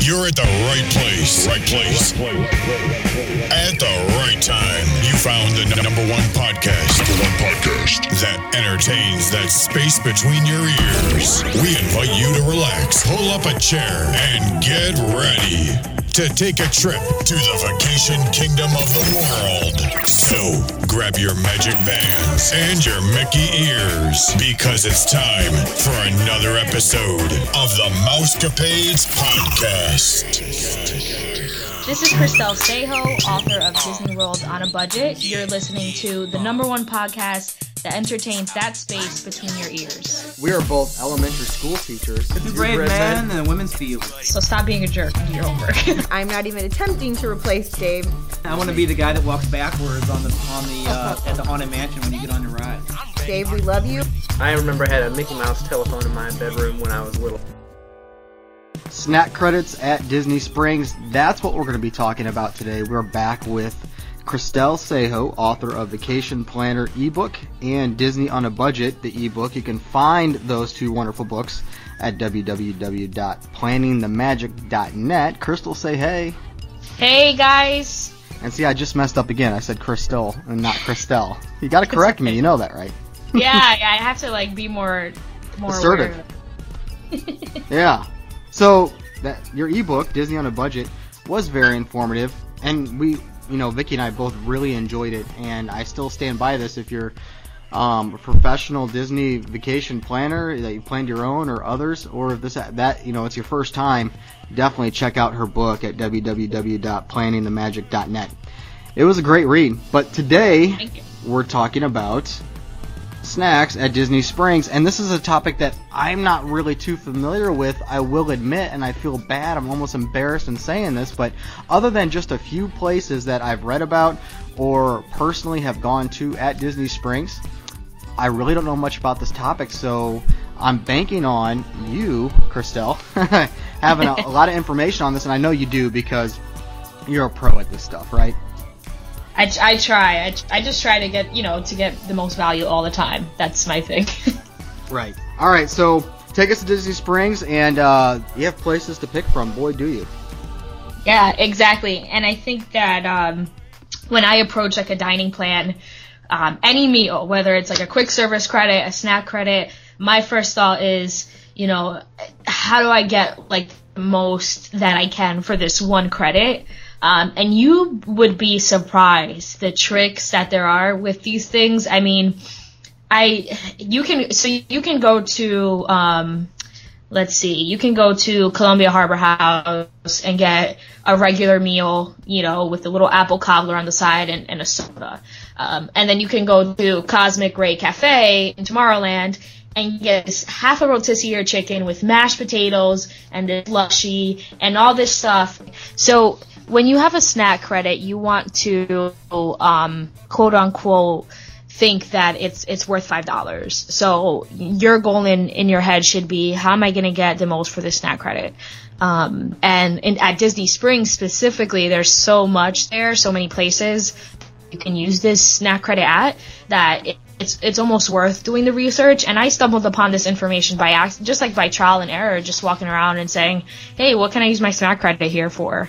You're at the right place. Right place. At the right time. You found the number one podcast. Number one podcast that entertains that space between your ears. We invite you to relax, pull up a chair, and get ready to take a trip to the vacation kingdom of the world. So grab your magic bands and your Mickey ears because it's time for another episode of the Mousecapades Podcast. This is Christelle Sejo, author of Disney World on a Budget. You're listening to the number one podcast that entertains that space between your ears. We are both elementary school teachers. The You're brave Brad man and women's field. So stop being a jerk and do your homework. I'm not even attempting to replace Dave. I want to be the guy that walks backwards on the on the uh, at the haunted mansion when you get on your ride. Dave, we love you. I remember I had a Mickey Mouse telephone in my bedroom when I was little. Snack credits at Disney Springs. That's what we're going to be talking about today. We're back with Christelle Sejo, author of Vacation Planner ebook and Disney on a Budget, the ebook. You can find those two wonderful books at www.planningthemagic.net. Crystal, say hey. hey guys. And see, I just messed up again. I said Crystal and not Christelle. You got to correct me. You know that, right? Yeah, yeah, I have to like be more more Assertive. Yeah. So that your ebook, Disney on a Budget, was very informative, and we, you know, Vicky and I both really enjoyed it, and I still stand by this. If you're um, a professional Disney vacation planner that you planned your own or others, or if this that you know it's your first time, definitely check out her book at www.planningthemagic.net. It was a great read, but today we're talking about snacks at Disney Springs, and this is a topic that I'm not really too familiar with, I will admit, and I feel bad, I'm almost embarrassed in saying this, but other than just a few places that I've read about or personally have gone to at Disney Springs, I really don't know much about this topic, so I'm banking on you, Christelle, having a, a lot of information on this, and I know you do because you're a pro at this stuff, right? I, I try. I, I just try to get you know to get the most value all the time. That's my thing. Right. All right. So take us to Disney Springs, and uh, you have places to pick from. Boy, do you! Yeah, exactly. And I think that um, when I approach like a dining plan, um, any meal, whether it's like a quick service credit, a snack credit, my first thought is, you know, how do I get like the most that I can for this one credit? Um, and you would be surprised the tricks that there are with these things. I mean, I you can so you can go to um, let's see, you can go to Columbia Harbor House and get a regular meal, you know, with a little apple cobbler on the side and, and a soda. Um, and then you can go to Cosmic Ray Cafe in Tomorrowland and get this half a rotisserie chicken with mashed potatoes and this lushy and all this stuff. So when you have a snack credit, you want to, um, quote unquote, think that it's it's worth five dollars. So your goal in in your head should be how am I going to get the most for this snack credit? Um, and in, at Disney Springs specifically, there's so much there, so many places you can use this snack credit at that it, it's it's almost worth doing the research. And I stumbled upon this information by acc- just like by trial and error, just walking around and saying, hey, what can I use my snack credit here for?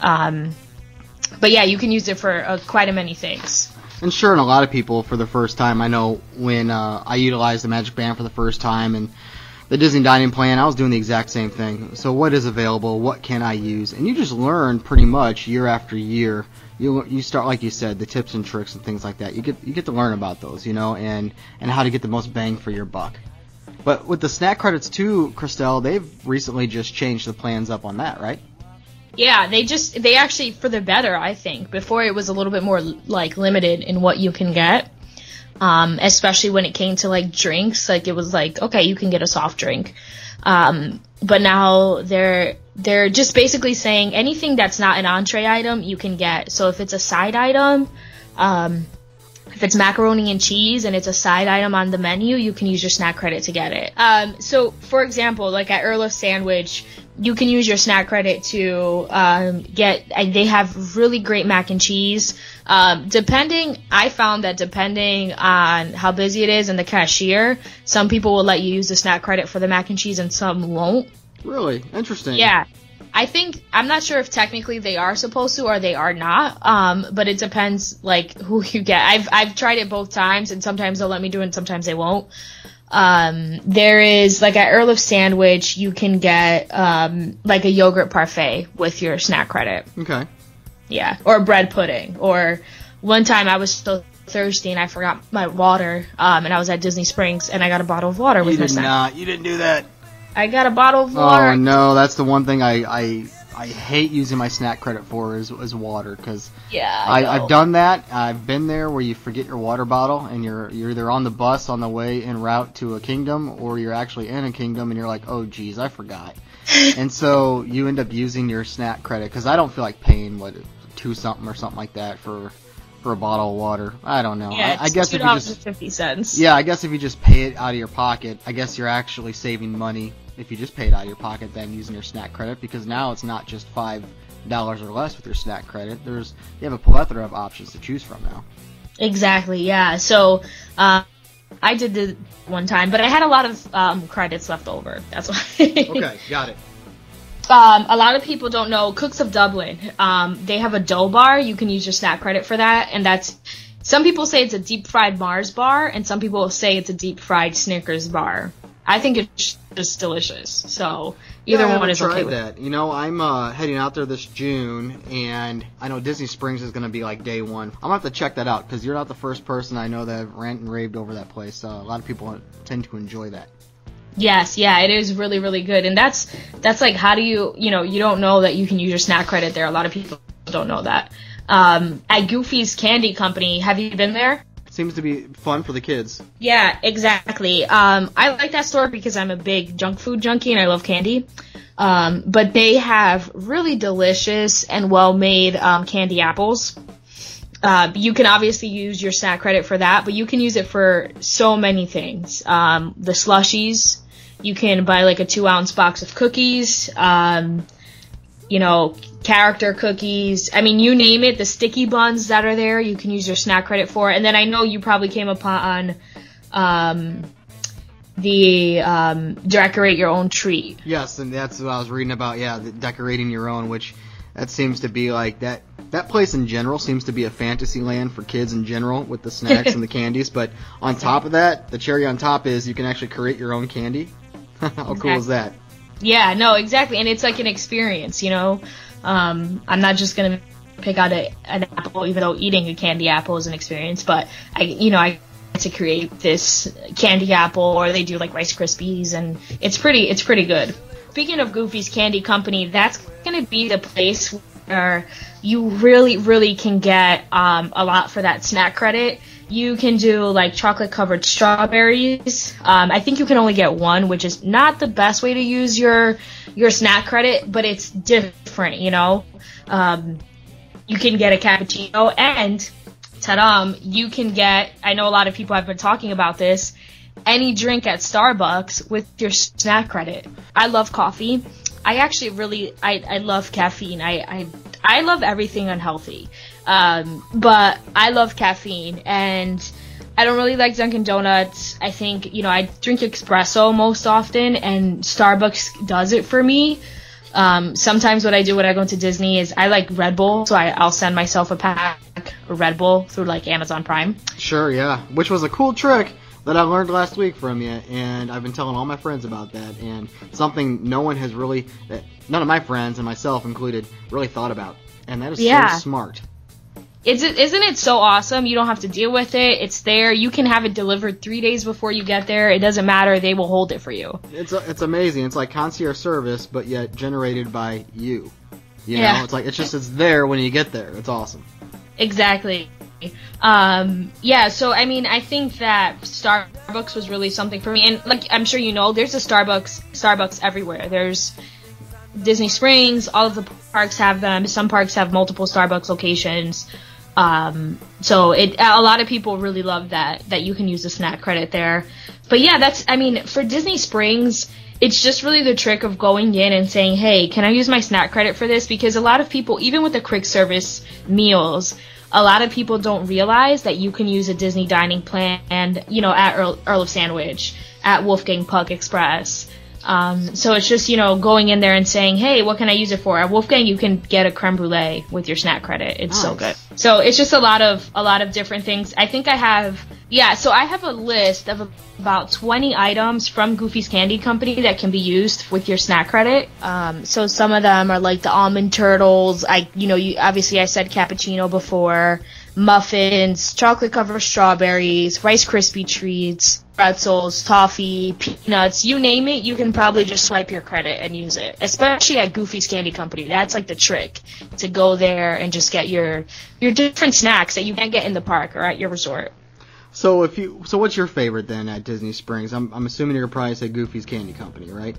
Um, but yeah, you can use it for uh, quite a many things. And sure, and a lot of people for the first time. I know when uh, I utilized the Magic Band for the first time and the Disney Dining Plan, I was doing the exact same thing. So what is available? What can I use? And you just learn pretty much year after year. You you start like you said, the tips and tricks and things like that. You get you get to learn about those, you know, and and how to get the most bang for your buck. But with the snack credits too, Christelle, they've recently just changed the plans up on that, right? Yeah, they just they actually for the better, I think. Before it was a little bit more like limited in what you can get. Um, especially when it came to like drinks, like it was like, okay, you can get a soft drink. Um, but now they're they're just basically saying anything that's not an entree item you can get. So if it's a side item, um, if it's macaroni and cheese and it's a side item on the menu, you can use your snack credit to get it. Um, so, for example, like at Earl of Sandwich, you can use your snack credit to um, get. and They have really great mac and cheese. Um, depending, I found that depending on how busy it is and the cashier, some people will let you use the snack credit for the mac and cheese and some won't. Really interesting. Yeah. I think I'm not sure if technically they are supposed to or they are not. Um, but it depends like who you get. I've I've tried it both times, and sometimes they'll let me do it, and sometimes they won't. Um, there is like at Earl of Sandwich, you can get um, like a yogurt parfait with your snack credit. Okay. Yeah, or bread pudding. Or one time I was so thirsty and I forgot my water, um, and I was at Disney Springs and I got a bottle of water with You my did snack. not. You didn't do that. I got a bottle of water. Oh no, that's the one thing I I, I hate using my snack credit for is, is water because Yeah, I, know. I've done that. I've been there where you forget your water bottle and you're you're either on the bus on the way en route to a kingdom or you're actually in a kingdom and you're like, oh geez, I forgot. and so you end up using your snack credit because I don't feel like paying what two something or something like that for for a bottle of water. I don't know. Yeah, I, I guess if you just fifty cents. yeah, I guess if you just pay it out of your pocket, I guess you're actually saving money if you just pay it out of your pocket than using your snack credit because now it's not just five dollars or less with your snack credit. There's you have a plethora of options to choose from now. Exactly. Yeah. So, uh, I did the one time, but I had a lot of um, credits left over. That's why. Okay, got it. Um, a lot of people don't know Cookes of Dublin. Um, they have a dough bar. You can use your snack credit for that, and that's. Some people say it's a deep fried Mars bar, and some people say it's a deep fried Snickers bar. I think it's just delicious. So either yeah, one is tried okay. With that. You know, I'm uh, heading out there this June, and I know Disney Springs is going to be like day one. I'm gonna have to check that out because you're not the first person I know that have rant and raved over that place. So a lot of people tend to enjoy that. Yes, yeah, it is really, really good, and that's that's like how do you, you know, you don't know that you can use your snack credit there. A lot of people don't know that. Um, at Goofy's Candy Company, have you been there? Seems to be fun for the kids. Yeah, exactly. Um, I like that store because I'm a big junk food junkie and I love candy. Um, but they have really delicious and well-made um, candy apples. Uh, you can obviously use your snack credit for that, but you can use it for so many things. Um, the slushies, you can buy like a two ounce box of cookies. Um, you know, character cookies. I mean, you name it. The sticky buns that are there, you can use your snack credit for. And then I know you probably came upon um, the um, decorate your own tree. Yes, and that's what I was reading about. Yeah, the decorating your own, which that seems to be like that. That place in general seems to be a fantasy land for kids in general with the snacks and the candies. But on top of that, the cherry on top is you can actually create your own candy. How cool is that? Yeah, no, exactly. And it's like an experience, you know. Um, I'm not just gonna pick out a, an apple, even though eating a candy apple is an experience. But I, you know, I get to create this candy apple, or they do like Rice Krispies, and it's pretty, it's pretty good. Speaking of Goofy's Candy Company, that's gonna be the place where you really, really can get um, a lot for that snack credit. You can do like chocolate covered strawberries. Um, I think you can only get one, which is not the best way to use your your snack credit, but it's different, you know. Um, you can get a cappuccino and ta-da, you can get. I know a lot of people have been talking about this. Any drink at Starbucks with your snack credit. I love coffee. I actually really I, I love caffeine. I, I I love everything unhealthy. Um, but I love caffeine and I don't really like Dunkin' Donuts. I think, you know, I drink espresso most often and Starbucks does it for me. Um, sometimes what I do when I go to Disney is I like Red Bull, so I, I'll send myself a pack of Red Bull through like Amazon Prime. Sure, yeah. Which was a cool trick that I learned last week from you, and I've been telling all my friends about that, and something no one has really, none of my friends and myself included, really thought about, and that is Yeah. so smart. Is it, isn't it so awesome? You don't have to deal with it. It's there. You can have it delivered three days before you get there. It doesn't matter. They will hold it for you. It's it's amazing. It's like concierge service, but yet generated by you. You know, Yeah. it's like it's just it's there when you get there. It's awesome. Exactly. Um, yeah, so I mean, I think that Starbucks was really something for me, and like I'm sure you know, there's a Starbucks Starbucks everywhere. There's Disney Springs, all of the parks have them. Some parks have multiple Starbucks locations. Um, so it a lot of people really love that that you can use the snack credit there. But yeah, that's I mean for Disney Springs, it's just really the trick of going in and saying, "Hey, can I use my snack credit for this?" Because a lot of people, even with the quick service meals, a lot of people don't realize that you can use a Disney dining plan, you know, at Earl, Earl of Sandwich, at Wolfgang Puck Express, Um, so it's just you know going in there and saying, hey, what can I use it for? At Wolfgang, you can get a creme brulee with your snack credit. It's so good. So it's just a lot of a lot of different things. I think I have yeah. So I have a list of about 20 items from Goofy's Candy Company that can be used with your snack credit. Um, so some of them are like the almond turtles. I you know you obviously I said cappuccino before. Muffins, chocolate covered strawberries, Rice Krispie treats, pretzels, toffee, peanuts, you name it, you can probably just swipe your credit and use it. Especially at Goofy's Candy Company. That's like the trick to go there and just get your your different snacks that you can't get in the park or at your resort. So if you, so what's your favorite then at Disney Springs? I'm, I'm assuming you're probably say Goofy's Candy Company, right?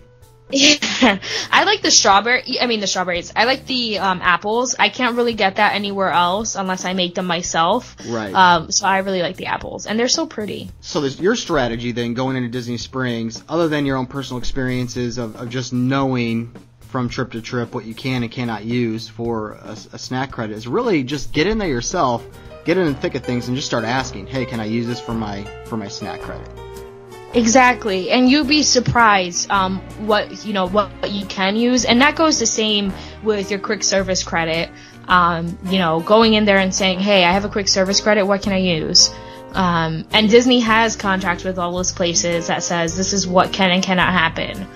Yeah, I like the strawberry. I mean the strawberries. I like the um, apples. I can't really get that anywhere else unless I make them myself. Right. Um, so I really like the apples, and they're so pretty. So there's your strategy then going into Disney Springs, other than your own personal experiences of, of just knowing from trip to trip what you can and cannot use for a, a snack credit, is really just get in there yourself, get in the thick of things, and just start asking, hey, can I use this for my for my snack credit? Exactly, and you'd be surprised um, what you know what, what you can use, and that goes the same with your quick service credit. Um, you know, going in there and saying, "Hey, I have a quick service credit. What can I use?" Um, and Disney has contracts with all those places that says this is what can and cannot happen.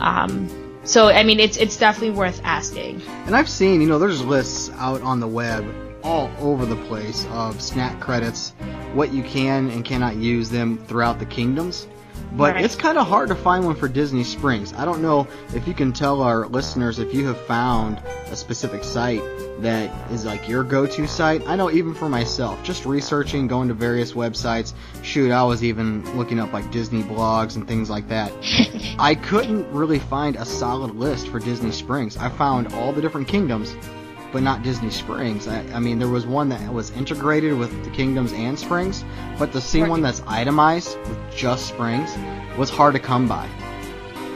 Um, so, I mean, it's it's definitely worth asking. And I've seen, you know, there's lists out on the web all over the place of snack credits, what you can and cannot use them throughout the kingdoms. But Right. it's kind of hard to find one for Disney Springs. I don't know if you can tell our listeners if you have found a specific site that is like your go-to site. I know even for myself, just researching, going to various websites. Shoot, I was even looking up like Disney blogs and things like that. I couldn't really find a solid list for Disney Springs. I found all the different kingdoms, but not Disney Springs. I, I mean, there was one that was integrated with the kingdoms and springs, but to see one that's itemized with just springs was hard to come by.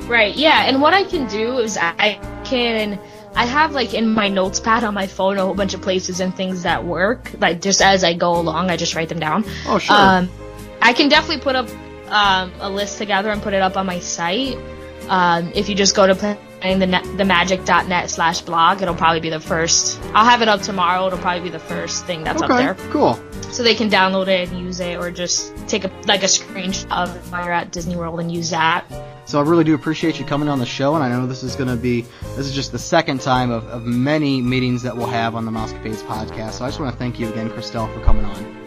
Right, yeah, and what I can do is I can I have like in my notes pad on my phone a whole bunch of places and things that work. Like just as I go along, I just write them down. Oh, sure. Um, I can definitely put up um, a list together and put it up on my site. Um, if you just go to the net, themagic.net slash blog, it'll probably be the first. I'll have it up tomorrow. It'll probably be the first thing that's up okay, there, cool. so they can download it and use it, or just take a like a screenshot of it while you're at Disney World and use that. So I really do appreciate you coming on the show, and I know this is going to be this is just the second time of, of many meetings that we'll have on the Mousecapades podcast. So I just want to thank you again, Christelle, for coming on.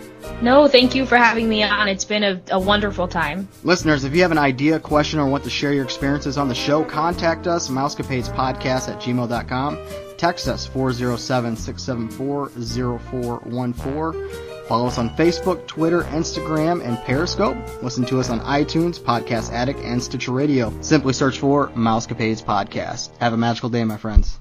No, thank you for having me on. It's been a, a wonderful time. Listeners, if you have an idea, question, or want to share your experiences on the show, contact us, mousecapadespodcast at gmail.com. Text us 407-674-0414. Follow us on Facebook, Twitter, Instagram, and Periscope. Listen to us on iTunes, Podcast Addict, and Stitcher Radio. Simply search for Mousecapades Podcast. Have a magical day, my friends.